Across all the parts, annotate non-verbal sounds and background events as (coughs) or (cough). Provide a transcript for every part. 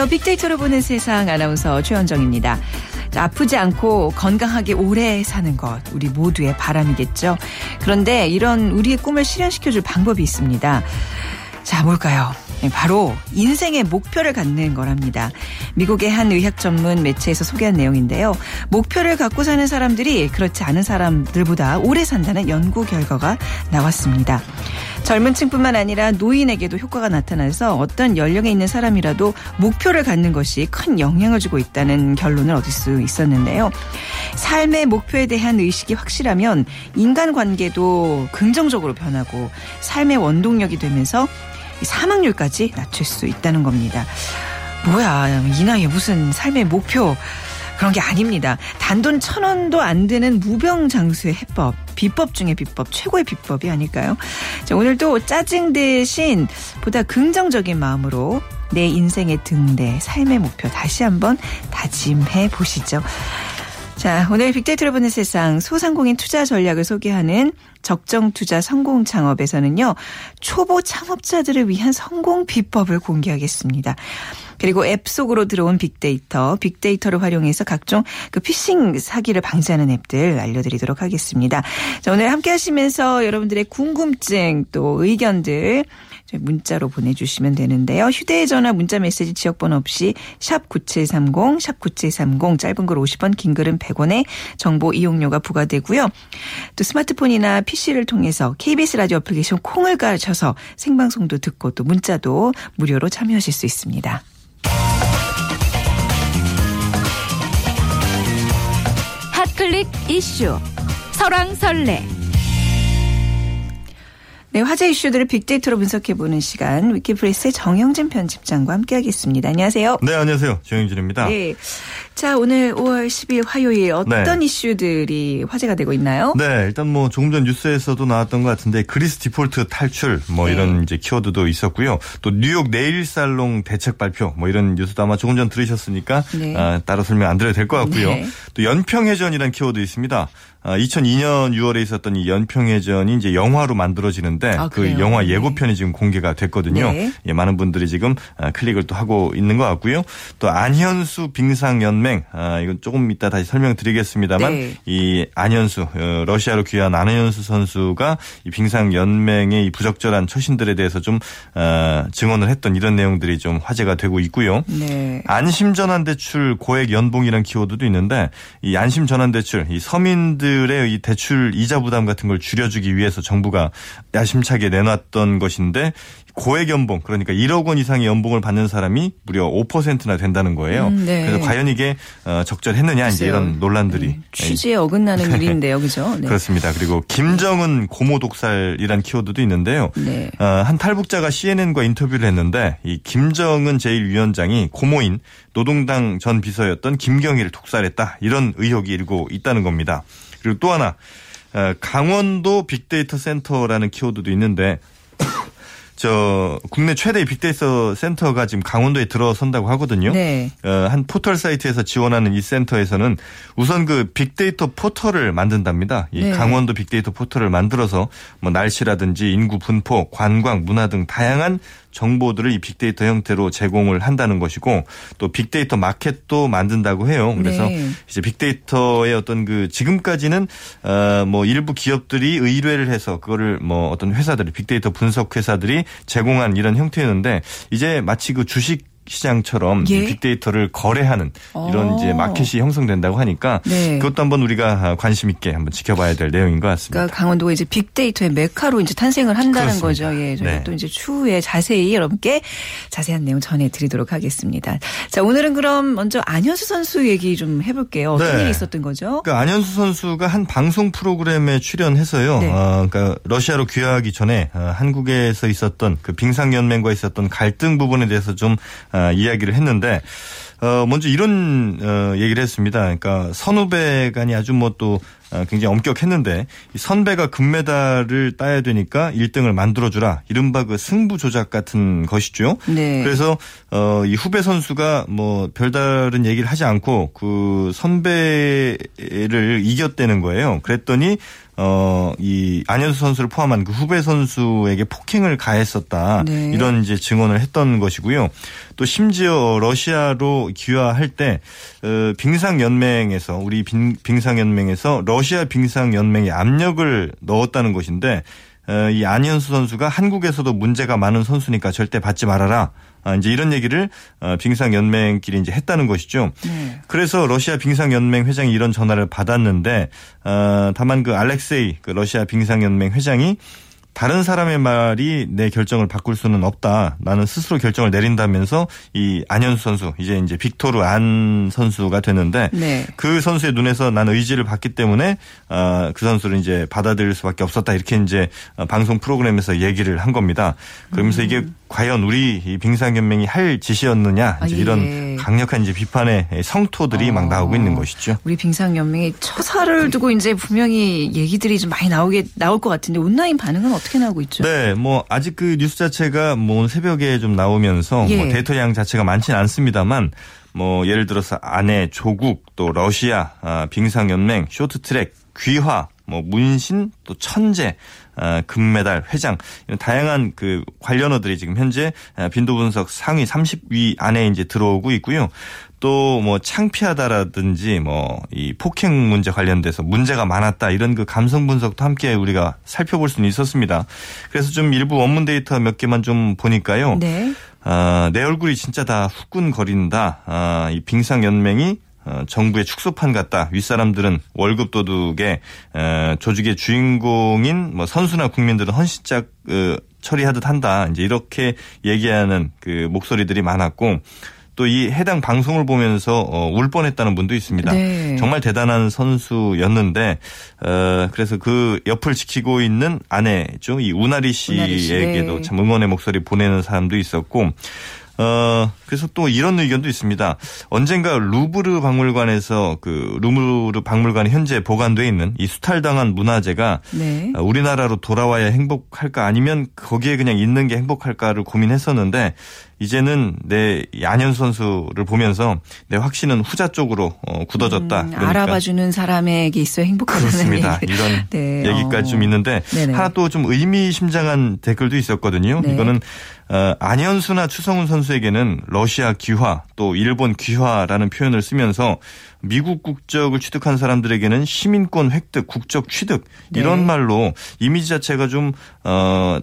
안녕하세요. 빅데이터로 보는 세상 아나운서 최현정입니다. 자, 아프지 않고 건강하게 오래 사는 것 우리 모두의 바람이겠죠. 그런데 이런 우리의 꿈을 실현시켜줄 방법이 있습니다. 자, 뭘까요? 네, 바로 인생의 목표를 갖는 거랍니다. 미국의 한 의학 전문 매체에서 소개한 내용인데요. 목표를 갖고 사는 사람들이 그렇지 않은 사람들보다 오래 산다는 연구 결과가 나왔습니다. 젊은 층뿐만 아니라 노인에게도 효과가 나타나서 어떤 연령에 있는 사람이라도 목표를 갖는 것이 큰 영향을 주고 있다는 결론을 얻을 수 있었는데요. 삶의 목표에 대한 의식이 확실하면 인간관계도 긍정적으로 변하고 삶의 원동력이 되면서 사망률까지 낮출 수 있다는 겁니다. 뭐야, 이 나이에 무슨 삶의 목표. 그런 게 아닙니다. 단돈 천 원도 안 되는 무병장수의 해법. 비법 중에 비법, 최고의 비법이 아닐까요? 자, 오늘도 짜증 대신 보다 긍정적인 마음으로 내 인생의 등대, 삶의 목표 다시 한번 다짐해 보시죠. 자, 오늘 빅데이터를 보는 세상 소상공인 투자 전략을 소개하는 적정 투자 성공 창업에서는요. 초보 창업자들을 위한 성공 비법을 공개하겠습니다. 그리고 앱 속으로 들어온 빅데이터, 빅데이터를 활용해서 각종 그 피싱 사기를 방지하는 앱들 알려드리도록 하겠습니다. 자, 오늘 함께 하시면서 여러분들의 궁금증 또 의견들 문자로 보내주시면 되는데요. 휴대전화 문자 메시지 지역번호 없이 샵 9730, 샵 9730 짧은 글 50원, 긴 글은 100원에 정보 이용료가 부과되고요. 또 스마트폰이나 PC를 통해서 KBS 라디오 애플리케이션 콩을 가르쳐서 생방송도 듣고 또 문자도 무료로 참여하실 수 있습니다. 핫클릭 이슈 설왕설래 네, 화제 이슈들을 빅데이터로 분석해보는 시간 위키프레스의 정영진 편집장과 함께하겠습니다. 안녕하세요. 네, 안녕하세요. 정영진입니다. 네. 자, 오늘 5월 10일 화요일 어떤 네. 이슈들이 화제가 되고 있나요? 네, 일단 뭐 조금 전 뉴스에서도 나왔던 것 같은데 그리스 디폴트 탈출 뭐 네. 이런 이제 키워드도 있었고요. 또 뉴욕 네일 살롱 대책 발표 뭐 이런 뉴스도 아마 조금 전 들으셨으니까 네. 아, 따로 설명 안 드려도 될 것 같고요. 네. 또 연평해전이라는 키워드 있습니다. 2002년 아, 6월에 있었던 이 연평해전이 이제 영화로 만들어지는데 아, 그 영화 네. 예고편이 지금 공개가 됐거든요. 네. 예, 많은 분들이 지금 아, 클릭을 또 하고 있는 것 같고요. 또 안현수 빙상연맹 아, 이건 조금 이따 다시 설명드리겠습니다만 네. 이 안현수 어, 러시아로 귀한 안현수 선수가 이 빙상연맹의 이 부적절한 처신들에 대해서 좀 어, 증언을 했던 이런 내용들이 좀 화제가 되고 있고요. 네. 안심전환대출 고액 연봉이라는 키워드도 있는데 이 안심전환대출 이 서민들 사람들의 이 대출 이자 부담 같은 걸 줄여주기 위해서 정부가 야심차게 내놨던 것인데 고액 연봉 그러니까 1억 원 이상의 연봉을 받는 사람이 무려 5%나 된다는 거예요. 음, 네. 그래서 과연 이게 어, 적절했느냐 이제 이런 논란들이 네. 취지에 어긋나는 (laughs) 일인데요, 그죠? 네. 그렇습니다. 그리고 김정은 고모 독살이란 키워드도 있는데요. 네. 어, 한 탈북자가 CNN과 인터뷰를 했는데 이 김정은 제1위원장이 고모인 노동당 전 비서였던 김경희를 독살했다 이런 의혹이 일고 있다는 겁니다. 그리고 또 하나 어, 강원도 빅데이터 센터라는 키워드도 있는데 (coughs) 저 국내 최대의 빅데이터 센터가 지금 강원도에 들어선다고 하거든요. 네. 어, 한 포털 사이트에서 지원하는 이 센터에서는 우선 그 빅데이터 포털을 만든답니다. 이 네. 강원도 빅데이터 포털을 만들어서 뭐 날씨라든지 인구 분포, 관광, 문화 등 다양한 정보들을 이 빅데이터 형태로 제공을 한다는 것이고 또 빅데이터 마켓도 만든다고 해요. 그래서 네. 이제 빅데이터의 어떤 그 지금까지는 어뭐 일부 기업들이 의뢰를 해서 그거를 뭐 어떤 회사들이 빅데이터 분석 회사들이 제공한 이런 형태였는데 이제 마치 그 주식 시장처럼 예? 빅데이터를 거래하는 이런 오. 이제 어. 마켓이 형성된다고 하니까 네. 그것도 한번 우리가 관심 있게 한번 지켜봐야 될 내용인 것 같습니다. 그러니까 강원도가 이제 빅데이터의 메카로 이제 탄생을 한다는 그렇습니다. 거죠. 예, 저희가 네. 또 이제 추후에 자세히 여러분께 자세한 내용 전해드리도록 하겠습니다. 자, 오늘은 그럼 먼저 안현수 선수 얘기 좀 해볼게요. 어떤 네. 일이 있었던 거죠? 그러니까 안현수 선수가 한 방송 프로그램에 출연해서요. 네. 어, 그러니까 러시아로 귀화하기 전에 어, 한국에서 있었던 그 빙상연맹과 있었던 갈등 부분에 대해서 좀 어, 아, 이야기를 했는데 어, 먼저 이런 어, 얘기를 했습니다. 그러니까 선후배간이 아주 뭐또 어, 굉장히 엄격했는데 선배가 금메달을 따야 되니까 1등을 만들어주라. 이른바 그 승부 조작 같은 것이죠. 네. 그래서 어, 이 후배 선수가 뭐 별다른 얘기를 하지 않고 그 선배를 이겼다는 거예요. 그랬더니 어, 이 안현수 선수를 포함한 그 후배 선수에게 폭행을 가했었다. 네. 이런 이제 증언을 했던 것이고요. 또 심지어 러시아로 귀화할 때 어, 빙상연맹에서 우리 빙상연맹에서 러시아 빙상연맹에 압력을 넣었다는 것인데 어, 이 안현수 선수가 한국에서도 문제가 많은 선수니까 절대 받지 말아라. 아, 이제 이런 얘기를 어, 빙상연맹끼리 이제 했다는 것이죠. 네. 그래서 러시아 빙상연맹 회장이 이런 전화를 받았는데 어, 다만 그 알렉세이 그 러시아 빙상연맹 회장이 다른 사람의 말이 내 결정을 바꿀 수는 없다. 나는 스스로 결정을 내린다면서 이 안현수 선수 이제 이제 빅토르 안 선수가 되는데 네. 그 선수의 눈에서 나는 의지를 받기 때문에 어, 그 선수를 이제 받아들일 수밖에 없었다. 이렇게 이제 방송 프로그램에서 얘기를 한 겁니다. 그러면서 음. 이게 과연 우리 이 빙상연맹이 할 짓이었느냐 아, 예. 이런 강력한 이제 비판의 성토들이 어. 막 나오고 있는 것이죠. 우리 빙상연맹이 처사를 두고 이제 분명히 얘기들이 좀 많이 나오게 나올 것 같은데 온라인 반응은 어떻게 나오고 있죠? 네, 뭐 아직 그 뉴스 자체가 뭐 새벽에 좀 나오면서 예. 뭐 데이터 양 자체가 많지는 않습니다만 뭐 예를 들어서 아내 조국 또 러시아 아, 빙상연맹 쇼트트랙 귀화 뭐 문신 또 천재 아, 금메달 회장 이런 다양한 그 관련어들이 지금 현재 아, 빈도 분석 상위 30위 안에 이제 들어오고 있고요. 또 뭐 창피하다라든지 뭐 이 폭행 문제 관련돼서 문제가 많았다 이런 그 감성 분석도 함께 우리가 살펴볼 수는 있었습니다. 그래서 좀 일부 원문 데이터 몇 개만 좀 보니까요. 네. 아, 내 얼굴이 진짜 다 후끈거린다. 아, 이 빙상연맹이 어, 정부의 축소판 같다. 윗사람들은 월급 도둑의 어, 조직의 주인공인 뭐 선수나 국민들은 헌신짝 어, 처리하듯 한다. 이제 이렇게 얘기하는 그 목소리들이 많았고 또이 해당 방송을 보면서 어, 울 뻔했다는 분도 있습니다. 네. 정말 대단한 선수였는데 어, 그래서 그 옆을 지키고 있는 아내죠. 이 우나리 씨에게도 네. 참 응원의 목소리 보내는 사람도 있었고 어, 그래서 또 이런 의견도 있습니다. 언젠가 루브르 박물관에서 그 루브르 박물관에 현재 보관돼 있는 이 수탈당한 문화재가 네. 어, 우리나라로 돌아와야 행복할까 아니면 거기에 그냥 있는 게 행복할까를 고민했었는데 이제는 내 안현 선수를 보면서 내 확신은 후자 쪽으로 어, 굳어졌다. 음, 그러니까. 알아봐주는 사람에게 있어 행복하다는 그렇습니다. 얘기. 이런 네. 얘기까지 어. 좀 있는데 네네. 하나 또 좀 의미심장한 댓글도 있었거든요. 네. 이거는 어, 안현수나 추성훈 선수에게는 러시아 귀화 또 일본 귀화라는 표현을 쓰면서 미국 국적을 취득한 사람들에게는 시민권 획득, 국적 취득 이런 네. 말로 이미지 자체가 좀 어.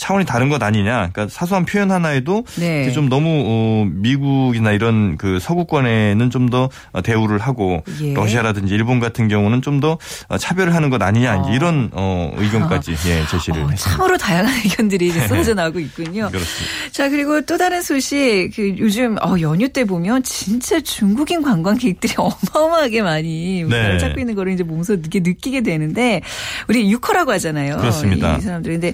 차원이 다른 것 아니냐. 그러니까 사소한 표현 하나에도 네. 좀 너무 어, 미국이나 이런 그 서구권에는 좀 더 대우를 하고 예. 러시아라든지 일본 같은 경우는 좀 더 차별을 하는 것 아니냐. 어. 이런 어, 의견까지 (laughs) 예, 제시를 어, 했습니다. 참으로 다양한 의견들이 쏟아져 나오고 있군요. 그렇습니다. 자 그리고 또 다른 소식 그 요즘 어, 연휴 때 보면 진짜 중국인 관광객들이 (laughs) 어마어마하게 많이 네. 찾고 있는 거를 이제 몸소 느끼게, 느끼게 되는데 우리 유커라고 하잖아요. 그렇습니다. 이 사람들이 근데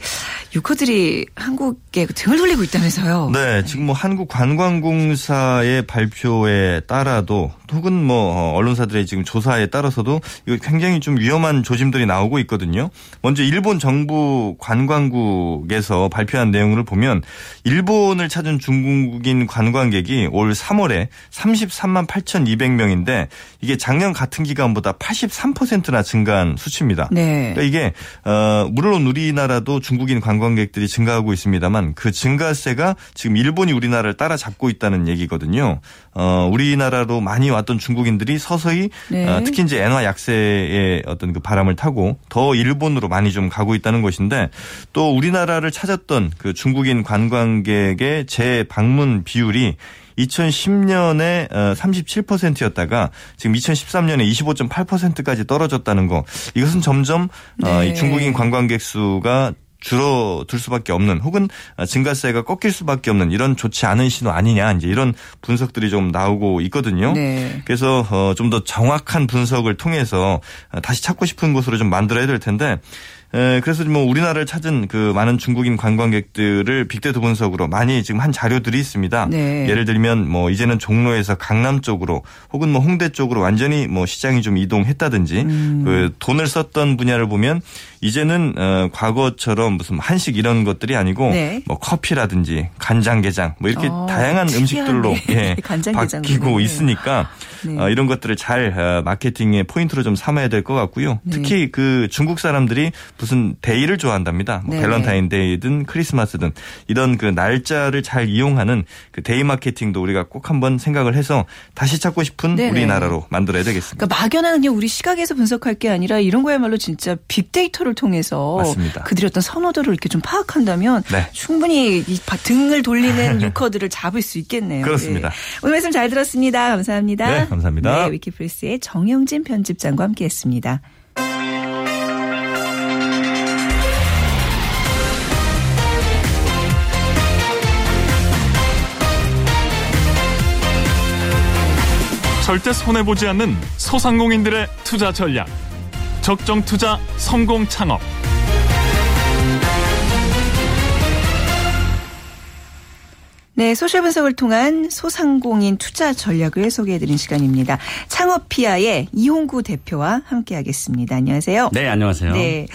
유커들이 한국에 등을 돌리고 있다면서요. 네, 지금 뭐 한국관광공사의 발표에 따라도 혹은 뭐 어, 언론사들의 지금 조사에 따라서도 이거 굉장히 좀 위험한 조짐들이 나오고 있거든요. 먼저 일본 정부 관광국에서 발표한 내용을 보면 일본을 찾은 중국인 관광객이 올 3월에 33만 8,200명인데 이게 작년 같은 기간보다 83%나 증가한 수치입니다. 네. 그러니까 이게 어 물론 우리나라도 중국인 관광객 들이 증가하고 있습니다만 그 증가세가 지금 일본이 우리나라를 따라잡고 있다는 얘기거든요. 어 우리나라로 많이 왔던 중국인들이 서서히 네. 어, 특히 이제 엔화 약세의 어떤 그 바람을 타고 더 일본으로 많이 좀 가고 있다는 것인데 또 우리나라를 찾았던 그 중국인 관광객의 재방문 비율이 2010년에 37%였다가 지금 2013년에 25.8%까지 떨어졌다는 거. 이것은 점점 어, 네. 중국인 관광객 수가 줄어들 수밖에 없는 혹은 증가세가 꺾일 수밖에 없는 이런 좋지 않은 신호 아니냐 이제 이런 분석들이 좀 나오고 있거든요. 네. 그래서 어, 좀더 정확한 분석을 통해서 다시 찾고 싶은 곳으로 좀 만들어야 될 텐데 에, 그래서 뭐 우리나라를 찾은 그 많은 중국인 관광객들을 빅데이터 분석으로 많이 지금 한 자료들이 있습니다. 네. 예를 들면 뭐 이제는 종로에서 강남 쪽으로 혹은 뭐 홍대 쪽으로 완전히 뭐 시장이 좀 이동했다든지 음. 그 돈을 썼던 분야를 보면 이제는 어, 과거처럼 무슨 한식 이런 것들이 아니고 네. 뭐 커피라든지 간장게장 뭐 이렇게 어, 다양한 음식들로 (laughs) 예, 바뀌고 있으니까 네. 어, 이런 것들을 잘 어, 마케팅의 포인트로 좀 삼아야 될 것 같고요. 네. 특히 그 중국 사람들이 무슨 데이를 좋아한답니다. 뭐 네. 밸런타인데이든 크리스마스든 이런 그 날짜를 잘 이용하는 그 데이 마케팅도 우리가 꼭 한번 생각을 해서 다시 찾고 싶은. 우리나라로 만들어야 되겠습니다. 그러니까 막연한 그냥 우리 시각에서 분석할 게 아니라 이런 거야말로 진짜 빅데이터를 통해서 맞습니다. 그들의 어떤 선호도를 이렇게 좀 파악한다면 네. 충분히 이 등을 돌리는 (laughs) 유커들을 잡을 수 있겠네요. 그렇습니다. 네. 오늘 말씀 잘 들었습니다. 감사합니다. 네, 감사합니다. 네, 위키플스의 정영진 편집장과 함께했습니다. 절대 손해보지 않는 소상공인들의 투자 전략. 적정 투자 성공 창업. 네, 소셜 분석을 통한 소상공인 투자 전략을 소개해드린 시간입니다. 창업피아의 이홍구 대표와 함께하겠습니다. 안녕하세요. 네, 안녕하세요. 네.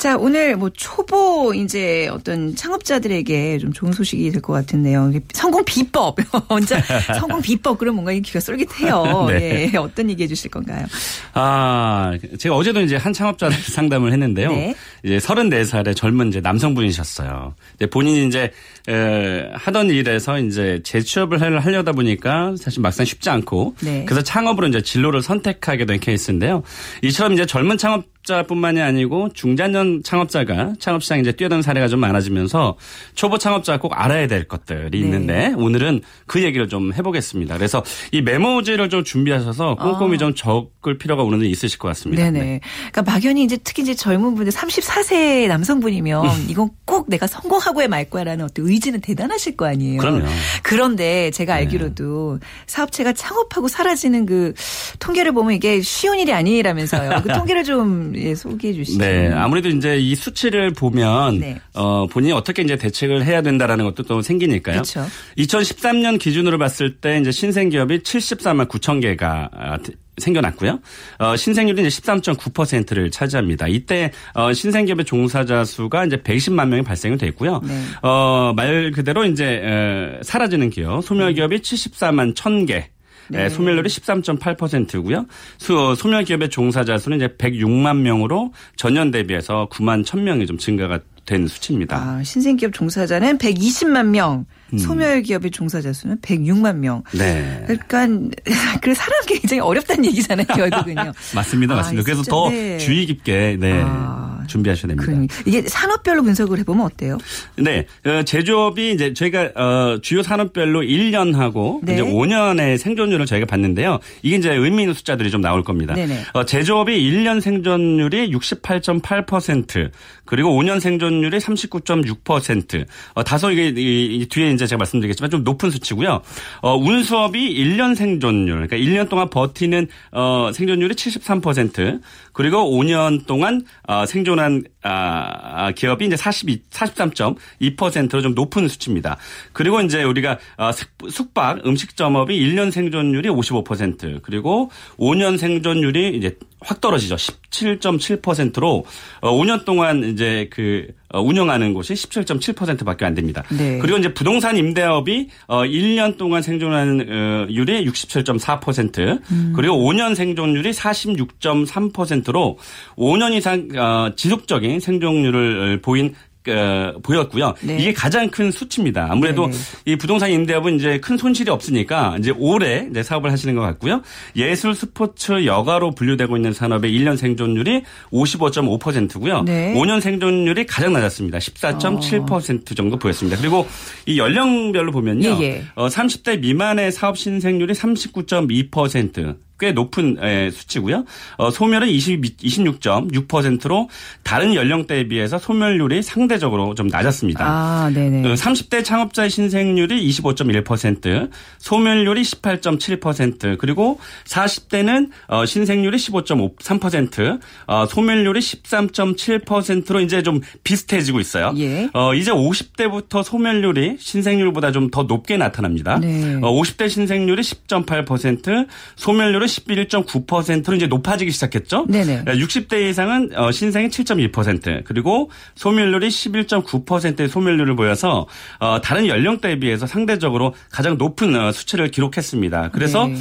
자, 오늘 뭐 초보 이제 어떤 창업자들에게 좀 좋은 소식이 될 것 같은데요. 성공 비법. (laughs) 혼자 성공 비법 그럼 뭔가 귀가 쏠깃해요. (laughs) 네. 예, 어떤 얘기 해 주실 건가요? 아, 제가 어제도 이제 한 창업자를 (laughs) 상담을 했는데요. 네. 이제 34살의 젊은 이제 남성분이셨어요. 본인이 이제 에, 하던 일에서 이제 재취업을 하려다 보니까 사실 막상 쉽지 않고 네. 그래서 창업으로 이제 진로를 선택하게 된 케이스인데요. 이처럼 이제 젊은 창업 창업자뿐만이 아니고 중장년 창업자가 창업 시장에 이제 뛰어든 사례가 좀 많아지면서 초보 창업자가 꼭 알아야 될 것들이 네. 있는데 오늘은 그 얘기를 좀 해보겠습니다. 그래서 이 메모지를 좀 준비하셔서 꼼꼼히 아. 좀 적을 필요가 데 있으실 것 같습니다. 네네. 네. 그러니까 막연히 이제 특히 이제 젊은 분들 34세 남성분이면 음. 이건 꼭 내가 성공하고야 말 거야라는 어떤 의지는 대단하실 거 아니에요. 그럼요. 그런데 제가 네. 알기로도 네. 사업체가 창업하고 사라지는 그 통계를 보면 이게 쉬운 일이 아니라면서요. 그 (laughs) 통계를 좀 예, 소개해 주시죠. 네. 아무래도 이제 이 수치를 보면 네. 어, 본인이 어떻게 이제 대책을 해야 된다라는 것도 또 생기니까요. 그렇죠. 2013년 기준으로 봤을 때 이제 신생 기업이 74만 9천 개가 아, 생겨났고요. 어, 신생률이 이제 13.9%를 차지합니다. 이때 어, 신생기업의 종사자 수가 이제 120만 명이 발생이 됐고요. 네. 어, 말 그대로 이제 에, 사라지는 기업, 소멸 기업이 74만 1,000개. 네. 소멸률이 13.8%고요. 수, 소멸 기업의 종사자 수는 이제 106만 명으로 전년 대비해서 9만 1,000명이 좀 증가가 된 수치입니다. 아, 신생기업 종사자는 120만 명, 음. 소멸기업의 종사자 수는 106만 명. 네. 그러니까 (laughs) 그 사람 굉장히 어렵다는 얘기잖아요, 결국은요. (laughs) 맞습니다, 맞습니다. 아, 그래서 더 네. 주의 깊게 네. 아. 준비하셔야 됩니다. 그러니까. 이게 산업별로 분석을 해보면 어때요? 네. 어, 제조업이 이제 저희가 어, 주요 산업별로 1년하고 네. 이제 5년의 생존율을 저희가 봤는데요. 이게 이제 의미 있는 숫자들이 좀 나올 겁니다. 어, 제조업이 1년 생존율이 68.8% 그리고 5년 생존율이 39.6% 어, 다소 이게 이, 뒤에 이제 제가 말씀드리겠지만 좀 높은 수치고요. 어, 운수업이 1년 생존율 그러니까 1년 동안 버티는 어, 생존율이 73% 그리고 5년 동안 어, 생존 한 아, 아, 기업이 이제 42, 43.2%로 좀 높은 수치입니다. 그리고 이제 우리가 어, 숙박 음식점업이 1년 생존율이 55% 그리고 5년 생존율이 이제 확 떨어지죠. 17.7%로 5년 어, 동안 이제 그 어, 운영하는 곳이 17.7%밖에 안 됩니다. 네. 그리고 이제 부동산 임대업이 1년 동안 생존하는 율이 67.4% 음. 그리고 5년 생존율이 46.3%로 5년 이상 지속적인 생존율을 보인 어, 보였고요. 네. 이게 가장 큰 수치입니다. 아무래도 네. 이 부동산 임대업은 이제 큰 손실이 없으니까 이제 올해 이제 사업을 하시는 것 같고요. 예술, 스포츠, 여가로 분류되고 있는 산업의 1년 생존율이 55.5%고요. 네. 5년 생존율이 가장 낮았습니다. 14.7% 정도 보였습니다. 그리고 이 연령별로 보면요. 예, 예. 어, 30대 미만의 사업 신생률이 39.2%. 꽤 높은 수치고요. 어, 소멸은 20, 26.6%로 다른 연령대에 비해서 소멸률이 상대적으로 좀 낮았습니다. 아, 네네. 30대 그 창업자의 신생률이 25.1%, 소멸률이 18.7%, 그리고 40대는 어, 신생률이 15.3%, 어, 소멸률이 13.7%로 이제 좀 비슷해지고 있어요. 예. 어, 이제 50대부터 소멸률이 신생률보다 좀 더 높게 나타납니다. 네. 어, 50대 신생률이 10.8%, 소멸률은 11.9%로 이제 높아지기 시작했죠. 네네. 60대 이상은 어, 신생이 7.2% 그리고 소멸률이 11.9%의 소멸률을 보여서 어, 다른 연령대에 비해서 상대적으로 가장 높은 어, 수치를 기록했습니다. 그래서 네.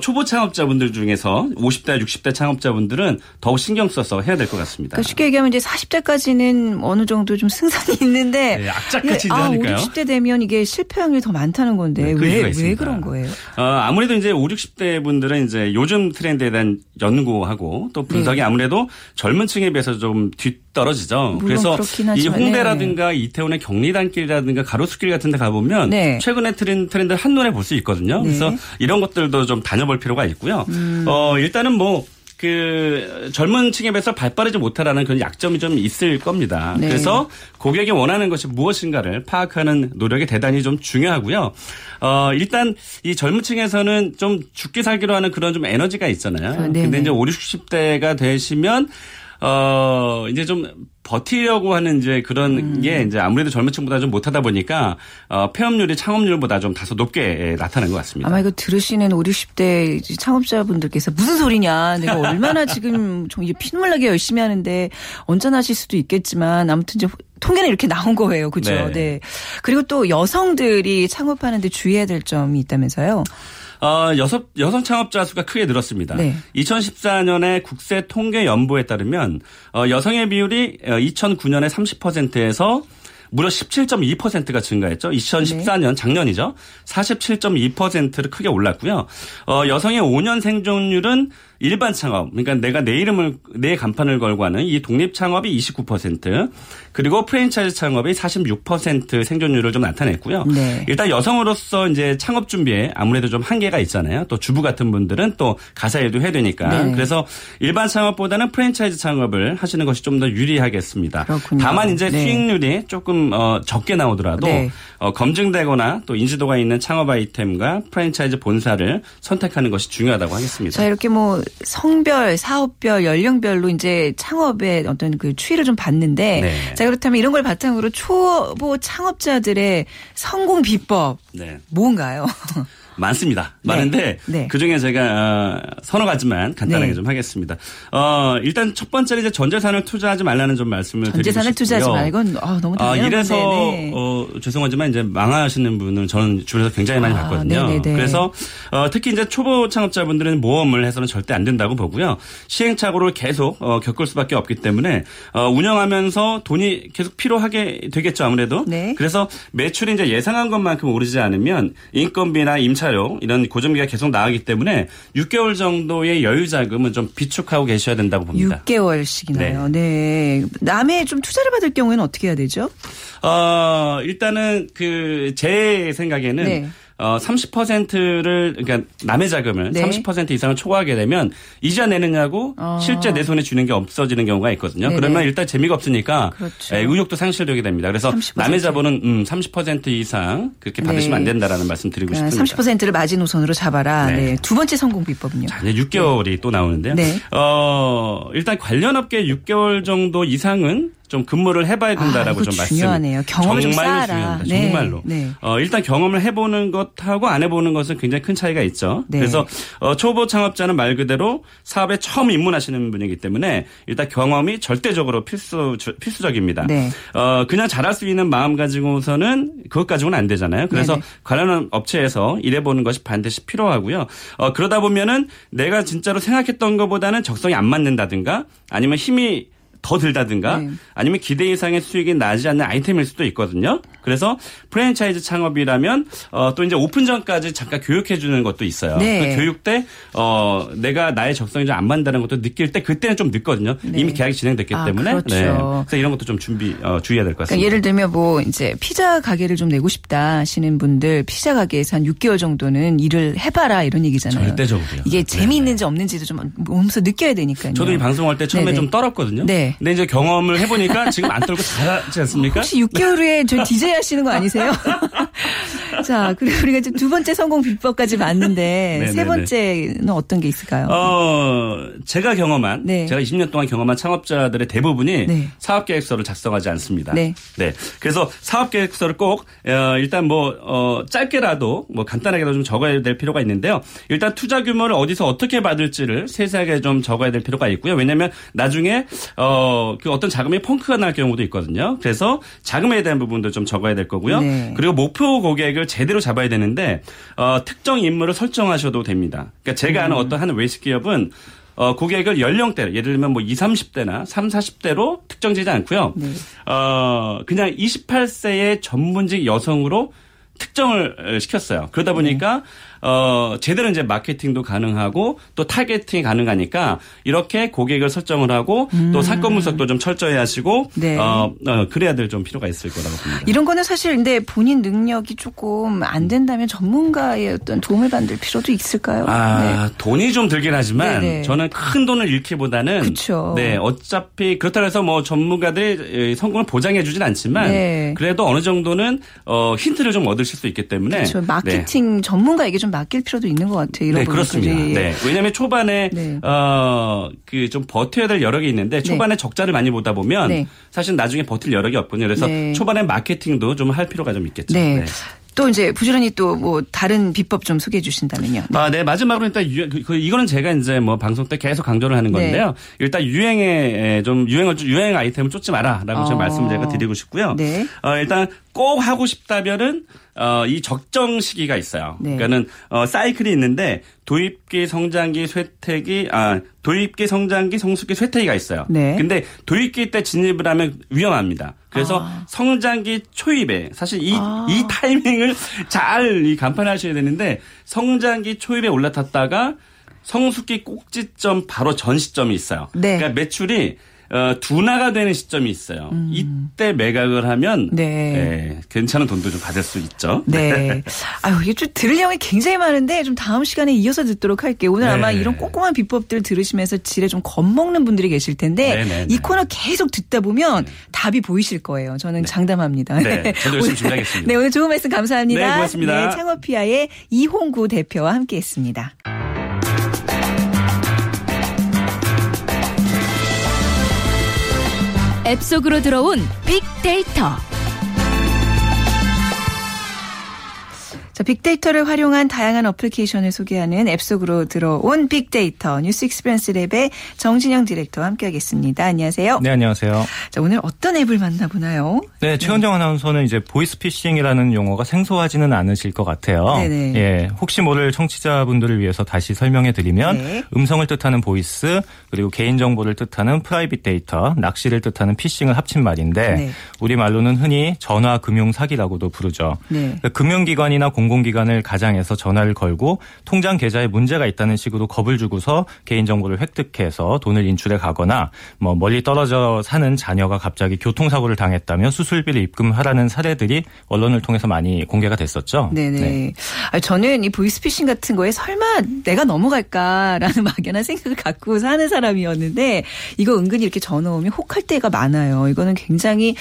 초보 창업자분들 중에서 50대, 60대 창업자분들은 더욱 신경 써서 해야 될 것 같습니다. 그러니까 쉽게 얘기하면 이제 40대까지는 어느 정도 좀 승산이 있는데 (laughs) 네, 악착같이 아, 5, 60대 되면 이게 실패 확률이 더 많다는 건데 네, 왜, 왜 그런 거예요? 어, 아무래도 이제 5, 60대 분들은 이제 요즘 트렌드에 대한 연구하고 또 분석이 네. 아무래도 젊은 층에 비해서 좀 뒤떨어지죠. 그래서 이 홍대라든가 네. 이태원의 경리단길이라든가 가로수길 같은 데 가보면 네. 최근의 트렌드, 트렌드 한눈에 볼 수 있거든요. 네. 그래서 이런 것들도 좀 다녀볼 필요가 있고요. 음. 어, 일단은 뭐 그 젊은 층에 비해서 발빠르지 못하라는 그런 약점이 좀 있을 겁니다. 네. 그래서 고객이 원하는 것이 무엇인가를 파악하는 노력이 대단히 좀 중요하고요. 어, 일단 이 젊은 층에서는 좀 죽기 살기로 하는 그런 좀 에너지가 있잖아요. 아, 근데 이제 5, 60대가 되시면 어, 이제 좀 버티려고 하는 이제 그런 음. 게 이제 아무래도 젊은 층보다 좀 못하다 보니까 어, 폐업률이 창업률보다 좀 다소 높게 나타난 것 같습니다. 아마 이거 들으시는 5, 60대 창업자분들께서 무슨 소리냐. 내가 얼마나 (laughs) 지금 좀 피눈물 나게 열심히 하는데 언짢아하실 수도 있겠지만 아무튼 이제 통계는 이렇게 나온 거예요. 그죠? 네. 네. 그리고 또 여성들이 창업하는데 주의해야 될 점이 있다면서요? 어, 여성, 여성 창업자 수가 크게 늘었습니다. 네. 2014년에 국세 통계 연보에 따르면 어, 여성의 비율이 2009년에 어, 30%에서 무려 17.2%가 증가했죠. 2014년 작년이죠. 47.2%를 크게 올랐고요. 어, 여성의 5년 생존율은 일반 창업, 그러니까 내가 내 이름을 내 간판을 걸고 하는 이 독립 창업이 29% 그리고 프랜차이즈 창업이 46% 생존율을 좀 나타냈고요. 네. 일단 여성으로서 이제 창업 준비에 아무래도 좀 한계가 있잖아요. 또 주부 같은 분들은 또 가사 일도 해야 되니까 네. 그래서 일반 창업보다는 프랜차이즈 창업을 하시는 것이 좀 더 유리하겠습니다. 그렇군요. 다만 이제 네. 수익률이 조금 어, 적게 나오더라도 네. 어, 검증되거나 또 인지도가 있는 창업 아이템과 프랜차이즈 본사를 선택하는 것이 중요하다고 하겠습니다. 자 이렇게 뭐 성별, 사업별, 연령별로 이제 창업의 어떤 그 추이를 좀 봤는데 네. 자 그렇다면 이런 걸 바탕으로 초보 창업자들의 성공 비법 네. 뭔가요? (laughs) 많습니다. 네. 많은데 네. 그 중에 제가 어, 서너 가지만 간단하게 네. 좀 하겠습니다. 어, 일단 첫 번째는 이제 전재산을 투자하지 말라는 좀 말씀을 드리고 싶고요. 전재산을 투자하지 말건 아, 너무 아, 이래서 네. 어, 죄송하지만 이제 망하시는 분을 저는 주변에서 굉장히 많이 아, 봤거든요. 네네네. 그래서 어, 특히 이제 초보 창업자분들은 모험을 해서는 절대 안 된다고 보고요. 시행착오를 계속 어, 겪을 수밖에 없기 때문에 어, 운영하면서 돈이 계속 필요하게 되겠죠 아무래도. 네. 그래서 매출이 이제 예상한 것만큼 오르지 않으면 인건비나 임차 임 차료 이런 고정비가 계속 나가기 때문에 6개월 정도의 여유 자금은 좀 비축하고 계셔야 된다고 봅니다. 6개월씩이나요. 네. 네. 남의 좀 투자를 받을 경우에는 어떻게 해야 되죠? 어, 일단은 그 제 생각에는 네. 어 30%를 그러니까 남의 자금을 네. 30% 이상을 초과하게 되면 이자 내느냐고 어. 실제 내 손에 주는 게 없어지는 경우가 있거든요. 네네. 그러면 일단 재미가 없으니까 그렇죠. 예, 의욕도 상실되게 됩니다. 그래서 30%. 남의 자본은 음, 30% 이상 그렇게 받으시면 네. 안 된다라는 말씀 드리고 그러니까 싶습니다. 30%를 마지노선으로 잡아라. 네. 네. 두 번째 성공 비법은요. 자, 이제 6개월이 또 나오는데요. 네. 어, 일단 관련 업계 6개월 정도 이상은 좀 근무를 해봐야 된다라고 아, 좀 말씀. 중요하네요. 경험 정말 중요합니다. 네. 정말로. 네. 어, 일단 경험을 해보는 것하고 안 해보는 것은 굉장히 큰 차이가 있죠. 네. 그래서 어, 초보 창업자는 말 그대로 사업에 처음 입문하시는 분이기 때문에 일단 경험이 절대적으로 필수 필수적입니다. 네. 어, 그냥 잘할 수 있는 마음 가지고서는 그것 가지고는 안 되잖아요. 그래서 네네. 관련 업체에서 일해보는 것이 반드시 필요하고요. 어, 그러다 보면은 내가 진짜로 생각했던 것보다는 적성이 안 맞는다든가 아니면 힘이 더 들다든가 네. 아니면 기대 이상의 수익이 나지 않는 아이템일 수도 있거든요. 그래서 프랜차이즈 창업이라면 어, 또 이제 오픈 전까지 잠깐 교육해 주는 것도 있어요. 네. 그 교육 때 어, 내가 나의 적성이 좀 안 맞는다는 것도 느낄 때 그때는 좀 늦거든요. 네. 이미 계약이 진행됐기 아, 때문에. 그렇죠. 네. 그래서 이런 것도 좀 준비 어, 주의해야 될 것 같습니다. 그러니까 예를 들면 뭐 이제 피자 가게를 좀 내고 싶다 하시는 분들 피자 가게에서 한 6개월 정도는 일을 해봐라 이런 얘기잖아요. 절대적으로요. 이게 네. 재미있는지 없는지도 좀 몸소 느껴야 되니까요. 저도 이 방송할 때 처음에 네네. 좀 떨었거든요. 네. 근데 이제 경험을 해보니까 지금 안 떨고 잘하지 않습니까? 혹시 6개월 후에 저 DJ 하시는 거 아니세요? (laughs) (laughs) 자, 그리고 우리가 이제 두 번째 성공 비법까지 봤는데 세 번째는 어떤 게 있을까요? 어, 제가 경험한 네. 제가 20년 동안 경험한 창업자들의 대부분이 네. 사업 계획서를 작성하지 않습니다. 네. 네. 그래서 사업 계획서를 꼭 어, 일단 뭐 어, 짧게라도 뭐 간단하게라도 좀 적어야 될 필요가 있는데요. 일단 투자 규모를 어디서 어떻게 받을지를 세세하게 좀 적어야 될 필요가 있고요. 왜냐하면 나중에 어, 그 어떤 자금이 펑크가 날 경우도 있거든요. 그래서 자금에 대한 부분도 좀 적어야 될 거고요. 네. 그리고 목표 고객을 제대로 잡아야 되는데 어, 특정 인물을 설정하셔도 됩니다. 그러니까 제가 아는 음. 어떤 한 외식 기업은 어, 고객을 연령대로 예를 들면 뭐 20, 30대나 30, 40대로 특정지지 않고요. 네. 어, 그냥 28세의 전문직 여성으로 특정을 시켰어요. 그러다 보니까 네. 어, 제대로 이제 마케팅도 가능하고 또 타겟팅이 가능하니까 이렇게 고객을 설정을 하고 음. 또 사건 분석도 좀 철저히 하시고 네. 어, 어, 그래야 될 좀 필요가 있을 거라고 봅니다. 이런 거는 사실 근데 본인 능력이 조금 안 된다면 전문가의 어떤 도움을 받을 필요도 있을까요? 아, 네. 돈이 좀 들긴 하지만 네네. 저는 큰 돈을 잃기보다는 그쵸. 네, 어차피 그렇다고 해서 뭐 전문가들이 성공을 보장해 주진 않지만 네. 그래도 어느 정도는 어, 힌트를 좀 얻으실 수 있기 때문에 그렇죠. 마케팅 네. 전문가에게 좀 맡길 필요도 있는 것 같아요. 이런 네, 그렇습니다. 네. 왜냐하면 초반에 네. 어그 좀 버텨야 될개 있는데 네. 초반에 적자를 많이 보다 보면 네. 사실 나중에 버틸 여력이 없거든요. 그래서 네. 초반에 마케팅도 좀 할 필요가 좀 있겠죠. 네. 또 이제 부지런히 또 뭐 다른 비법 좀 소개해 주신다면요. 네. 아, 네. 마지막으로 일단 유, 그, 그, 이거는 제가 이제 뭐 방송 때 계속 강조를 하는 건데요. 네. 일단 유행에 좀 유행을 유행 아이템을 쫓지 마라라고 어. 좀 말씀을 제가 드리고 싶고요. 네. 어, 일단 꼭 하고 싶다면은 어, 이 적정 시기가 있어요. 네. 그러니까는 어, 사이클이 있는데 도입기, 성장기, 쇠퇴기, 아 도입기, 성장기, 성숙기, 쇠퇴기가 있어요. 네. 근데 도입기 때 진입을 하면 위험합니다. 그래서 아. 성장기 초입에 사실 이, 아. 이 타이밍을 (laughs) 잘 간판하셔야 되는데 성장기 초입에 올라탔다가 성숙기 꼭지점 바로 전 시점이 있어요. 네. 그러니까 매출이 어, 둔화가 되는 시점이 있어요. 음. 이때 매각을 하면 네. 네. 괜찮은 돈도 좀 받을 수 있죠. 네. 아유, 이게 좀 들을 내용이 굉장히 많은데 좀 다음 시간에 이어서 듣도록 할게요. 오늘 네. 아마 이런 꼼꼼한 비법들 들으시면서 지레 좀 겁먹는 분들이 계실 텐데 네네네. 네, 이 네. 코너 계속 듣다 보면 네. 답이 보이실 거예요. 저는 네. 장담합니다. 네. 저도 열심히 준비하겠습니다. 네, 오늘 좋은 말씀 감사합니다. 네, 고맙습니다. 네, 창업피아의 이홍구 대표와 함께 했습니다. 앱 속으로 들어온 빅데이터. 자, 빅데이터를 활용한 다양한 어플리케이션을 소개하는 앱 속으로 들어온 빅데이터 News Experience Lab의 정진영 디렉터와 함께하겠습니다. 안녕하세요. 네, 안녕하세요. 자, 오늘 어떤 앱을 만나보나요? 네, 최현정 네. 아나운서는 이제 보이스피싱이라는 용어가 생소하지는 않으실 것 같아요. 네네. 예, 혹시 모를 청취자분들을 위해서 다시 설명해 드리면 네. 음성을 뜻하는 보이스 그리고 개인정보를 뜻하는 private data, 낚시를 뜻하는 fishing을 합친 말인데 네. 우리 말로는 흔히 전화 금융 사기라고도 부르죠. 네. 그러니까 금융기관이나 공 공공기관을 가장해서 전화를 걸고 통장 계좌에 문제가 있다는 식으로 겁을 주고서 개인정보를 획득해서 돈을 인출해 가거나 뭐 멀리 떨어져 사는 자녀가 갑자기 교통사고를 당했다며 수술비를 입금하라는 사례들이 언론을 통해서 많이 공개가 됐었죠. 네네. 네. 저는 이 보이스피싱 같은 거에 설마 내가 넘어갈까라는 (laughs) 막연한 생각을 갖고 사는 사람이었는데 이거 은근히 이렇게 전화 오면 혹할 때가 많아요. 이거는 굉장히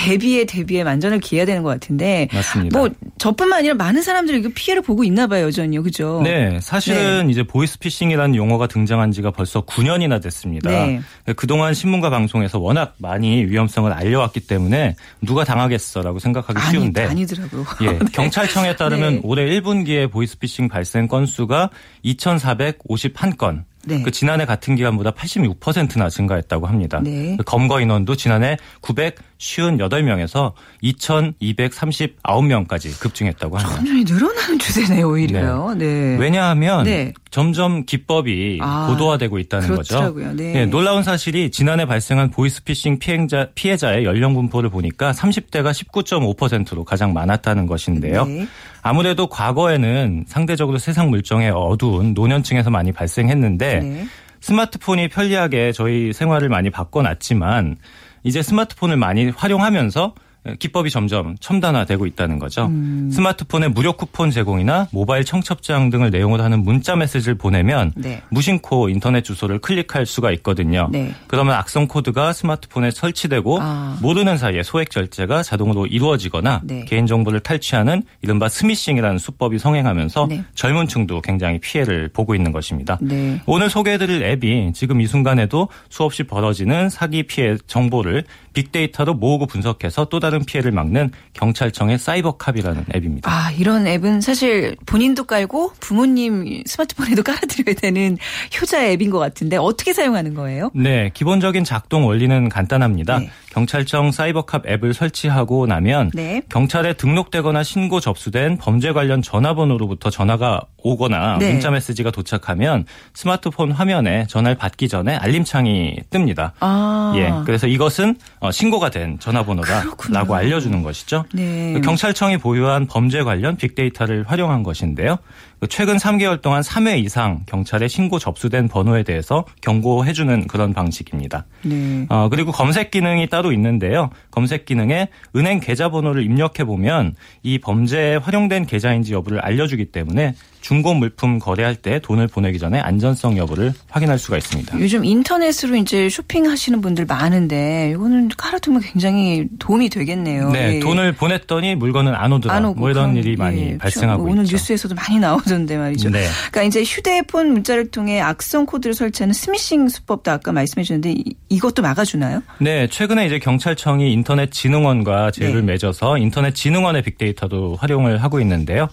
대비에 대비에 만전을 기해야 되는 것 같은데 맞습니다. 뭐 저뿐만 아니라 많은 사람들이 이거 피해를 보고 있나 봐요, 여전히요. 그죠? 네. 사실은 네. 이제 보이스피싱이라는 용어가 등장한 지가 벌써 9년이나 됐습니다. 네. 그동안 신문과 방송에서 워낙 많이 위험성을 알려왔기 때문에 누가 당하겠어라고 생각하기 아니, 쉬운데. 아니더라고요. 예. (laughs) 네. 경찰청에 따르면 네. 올해 1분기에 보이스피싱 발생 건수가 2,451건. 네. 그 지난해 같은 기간보다 86%나 증가했다고 합니다. 네. 그 검거 인원도 지난해 58명에서 2,239명까지 급증했다고 합니다. 점점 늘어나는 추세네요, 오히려요. 네. 네. 왜냐하면 네. 점점 기법이 아, 고도화되고 있다는 그렇더라고요. 거죠. 네. 네. 놀라운 사실이 지난해 발생한 보이스피싱 피해자, 피해자의 연령 분포를 보니까 30대가 19.5%로 가장 많았다는 것인데요. 네. 아무래도 과거에는 상대적으로 세상 물정에 어두운 노년층에서 많이 발생했는데 네. 스마트폰이 편리하게 저희 생활을 많이 바꿔놨지만 이제 스마트폰을 많이 활용하면서 기법이 점점 첨단화되고 있다는 거죠. 음. 스마트폰에 무료 쿠폰 제공이나 모바일 청첩장 등을 내용으로 하는 문자 메시지를 보내면 네. 무심코 인터넷 주소를 클릭할 수가 있거든요. 네. 그러면 악성 코드가 스마트폰에 설치되고 아. 모르는 사이에 소액 결제가 자동으로 이루어지거나 네. 개인 정보를 탈취하는 이른바 스미싱이라는 수법이 성행하면서 네. 젊은 층도 굉장히 피해를 보고 있는 것입니다. 네. 오늘 소개해드릴 앱이 지금 이 순간에도 수없이 벌어지는 사기 피해 정보를 빅데이터로 모으고 분석해서 또 다른 피해를 막는 경찰청의 사이버캅이라는 앱입니다. 아, 이런 앱은 사실 본인도 깔고 부모님 스마트폰에도 (laughs) 깔아드려야 되는 효자 앱인 것 같은데 어떻게 사용하는 거예요? 네, 기본적인 작동 원리는 간단합니다. 네. 경찰청 사이버캅 앱을 설치하고 나면 네. 경찰에 등록되거나 신고 접수된 범죄 관련 전화번호로부터 전화가 오거나 네. 문자 메시지가 도착하면 스마트폰 화면에 전화를 받기 전에 알림창이 뜹니다. 아. 예. 그래서 이것은 어, 신고가 된 전화번호다라고 알려주는 것이죠. 네. 그 경찰청이 보유한 범죄 관련 빅데이터를 활용한 것인데요. 그 최근 3개월 동안 3회 이상 경찰에 신고 접수된 번호에 대해서 경고해주는 그런 방식입니다. 네. 어, 그리고 검색 기능이 따로 있는데요. 검색 기능에 은행 계좌번호를 입력해 보면 이 범죄에 활용된 계좌인지 여부를 알려주기 때문에 중고 물품 거래할 때 돈을 보내기 전에 안전성 여부를 확인할 수가 있습니다. 요즘 인터넷으로 이제 쇼핑하시는 분들 많은데 이거는 깔아두면 굉장히 도움이 되겠네요. 네, 예. 돈을 보냈더니 물건은 안 오더라. 안 오고 뭐 이런 일이 많이 예. 발생하고 오늘 있죠. 뉴스에서도 많이 나오던데 말이죠. 네. 그러니까 이제 휴대폰 문자를 통해 악성 코드를 설치하는 스미싱 수법도 아까 말씀해 주셨는데 이것도 막아주나요? 네, 최근에 이제 경찰청이 인터넷 진흥원과 제휴를 네. 맺어서 인터넷 진흥원의 빅데이터도 활용을 하고 있는데요.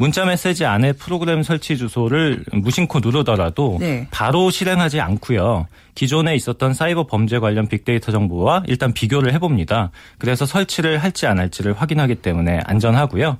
문자 메시지 안에 프로그램 설치 주소를 무심코 누르더라도 네. 바로 실행하지 않고요. 기존에 있었던 사이버 범죄 관련 빅데이터 정보와 일단 비교를 해봅니다. 그래서 설치를 할지 안 할지를 확인하기 때문에 안전하고요.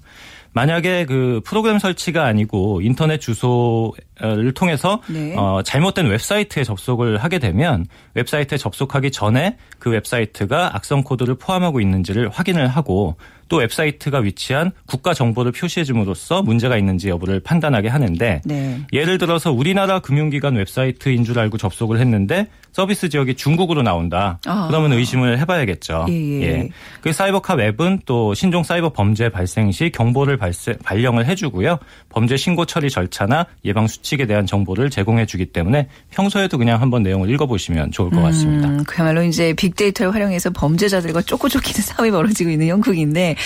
만약에 그 프로그램 설치가 아니고 인터넷 주소를 통해서 네. 어, 잘못된 웹사이트에 접속을 하게 되면 웹사이트에 접속하기 전에 그 웹사이트가 악성 코드를 포함하고 있는지를 확인을 하고 또 웹사이트가 위치한 국가 정보를 표시해 줌으로써 문제가 있는지 여부를 판단하게 하는데 네. 예를 들어서 우리나라 금융기관 웹사이트인 줄 알고 접속을 했는데 서비스 지역이 중국으로 나온다. 아. 그러면 의심을 해봐야겠죠. 예. 예. 예. 그 사이버캅 앱은 또 신종 사이버 범죄 발생 시 경보를 발세, 발령을 해주고요. 범죄 신고 처리 절차나 예방 수칙에 대한 정보를 제공해주기 때문에 평소에도 그냥 한번 내용을 읽어보시면 좋을 것 같습니다. 음, 그야말로 이제 빅데이터를 활용해서 범죄자들과 쫓고 쫓기는 (laughs) 싸움이 벌어지고 있는 영국인데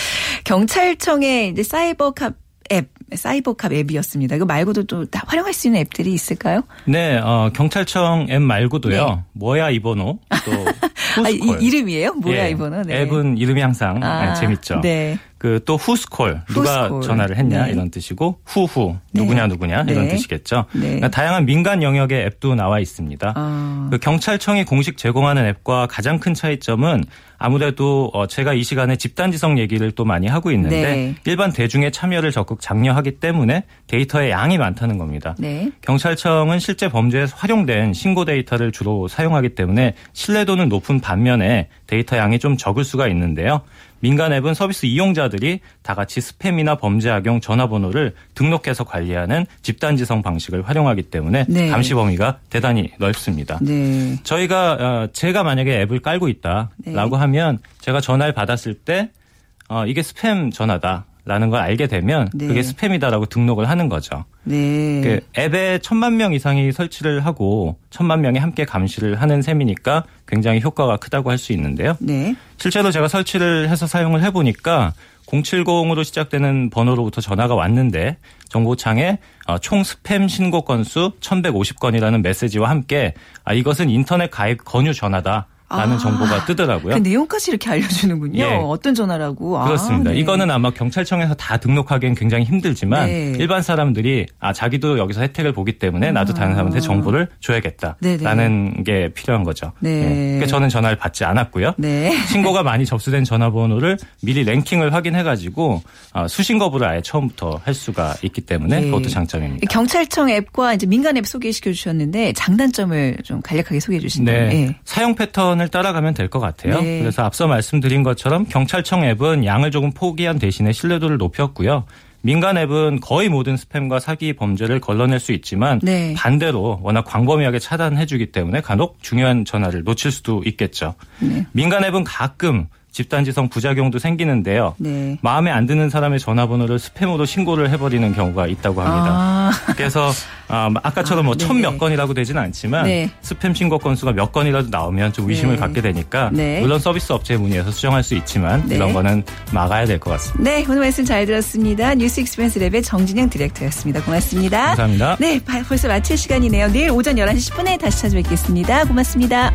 경찰청의 이제 사이버캅 앱, 사이버캅 앱이었습니다. 이거 말고도 또 활용할 수 있는 앱들이 있을까요? 네, 어, 경찰청 앱 말고도요. 네. 뭐야 이 번호 또 (laughs) 아, 이, 이름이에요? 뭐야 예, 이 번호? 네. 앱은 이름이 항상 아, 네, 재밌죠. 네. 그 또 Whoscall 누가 Whoscall. 전화를 했냐 네. 이런 뜻이고 후후 누구냐 네. 누구냐 이런 네. 뜻이겠죠. 네. 그러니까 다양한 민간 영역의 앱도 나와 있습니다. 아. 그 경찰청이 공식 제공하는 앱과 가장 큰 차이점은 아무래도 어, 제가 이 시간에 집단지성 얘기를 또 많이 하고 있는데 네. 일반 대중의 참여를 적극 장려하기 때문에 데이터의 양이 많다는 겁니다. 네. 경찰청은 실제 범죄에 활용된 신고 데이터를 주로 사용하기 때문에 신뢰도는 높은 반면에 데이터 양이 좀 적을 수가 있는데요. 민간 앱은 서비스 이용자들이 다 같이 스팸이나 범죄 악용 전화번호를 등록해서 관리하는 집단지성 방식을 활용하기 때문에 네. 감시 범위가 대단히 넓습니다. 네. 저희가 어, 제가 만약에 앱을 깔고 있다라고 네. 하면 제가 전화를 받았을 때 어, 이게 스팸 전화다. 라는 걸 알게 되면 네. 그게 스팸이다라고 등록을 하는 거죠. 네. 그 앱에 천만 명 이상이 설치를 하고 천만 명이 함께 감시를 하는 셈이니까 굉장히 효과가 크다고 할 수 있는데요. 네. 실제로 제가 설치를 해서 사용을 해보니까 070으로 시작되는 번호로부터 전화가 왔는데 정보창에 어, 총 스팸 신고 건수 1150건이라는 메시지와 함께 아, 이것은 인터넷 가입 권유 전화다. 아, 정보가 뜨더라고요. 그 내용까지 이렇게 알려주는군요. 예. 어떤 전화라고. 아, 그렇습니다. 아, 네. 이거는 아마 경찰청에서 다 등록하기엔 굉장히 힘들지만 네. 일반 사람들이 아 자기도 여기서 혜택을 보기 때문에 나도 다른 사람한테 정보를 줘야겠다라는 게 필요한 거죠. 네. 예. 저는 전화를 받지 않았고요. 네. (laughs) 신고가 많이 접수된 전화번호를 미리 랭킹을 확인해가지고 아, 수신 거부를 아예 처음부터 할 수가 있기 때문에 네. 그것도 장점입니다. 경찰청 앱과 이제 민간 앱 소개시켜 주셨는데 장단점을 좀 간략하게 소개해 주신다면 네. 네. 사용 패턴을 따라가면 될 것 같아요. 네. 그래서 앞서 말씀드린 것처럼 경찰청 앱은 양을 조금 포기한 대신에 신뢰도를 높였고요. 민간 앱은 거의 모든 스팸과 사기 범죄를 걸러낼 수 있지만 네. 반대로 워낙 광범위하게 차단해주기 때문에 간혹 중요한 전화를 놓칠 수도 있겠죠. 네. 민간 앱은 가끔 집단지성 부작용도 생기는데요. 네. 마음에 안 드는 사람의 전화번호를 스팸으로 신고를 해버리는 경우가 있다고 합니다. 아. (laughs) 그래서 아, 아까처럼 뭐 천몇 건이라고 되지는 않지만 네. 스팸 신고 건수가 몇 건이라도 나오면 좀 의심을 네. 갖게 되니까 네. 물론 서비스 업체에 문의해서 수정할 수 있지만 네. 이런 거는 막아야 될 것 같습니다. 네, 오늘 말씀 잘 들었습니다. News Experience Lab의 정진영 디렉터였습니다. 고맙습니다. 감사합니다. 네, 벌써 마칠 시간이네요. 내일 오전 11시 10분에 다시 찾아뵙겠습니다. 고맙습니다.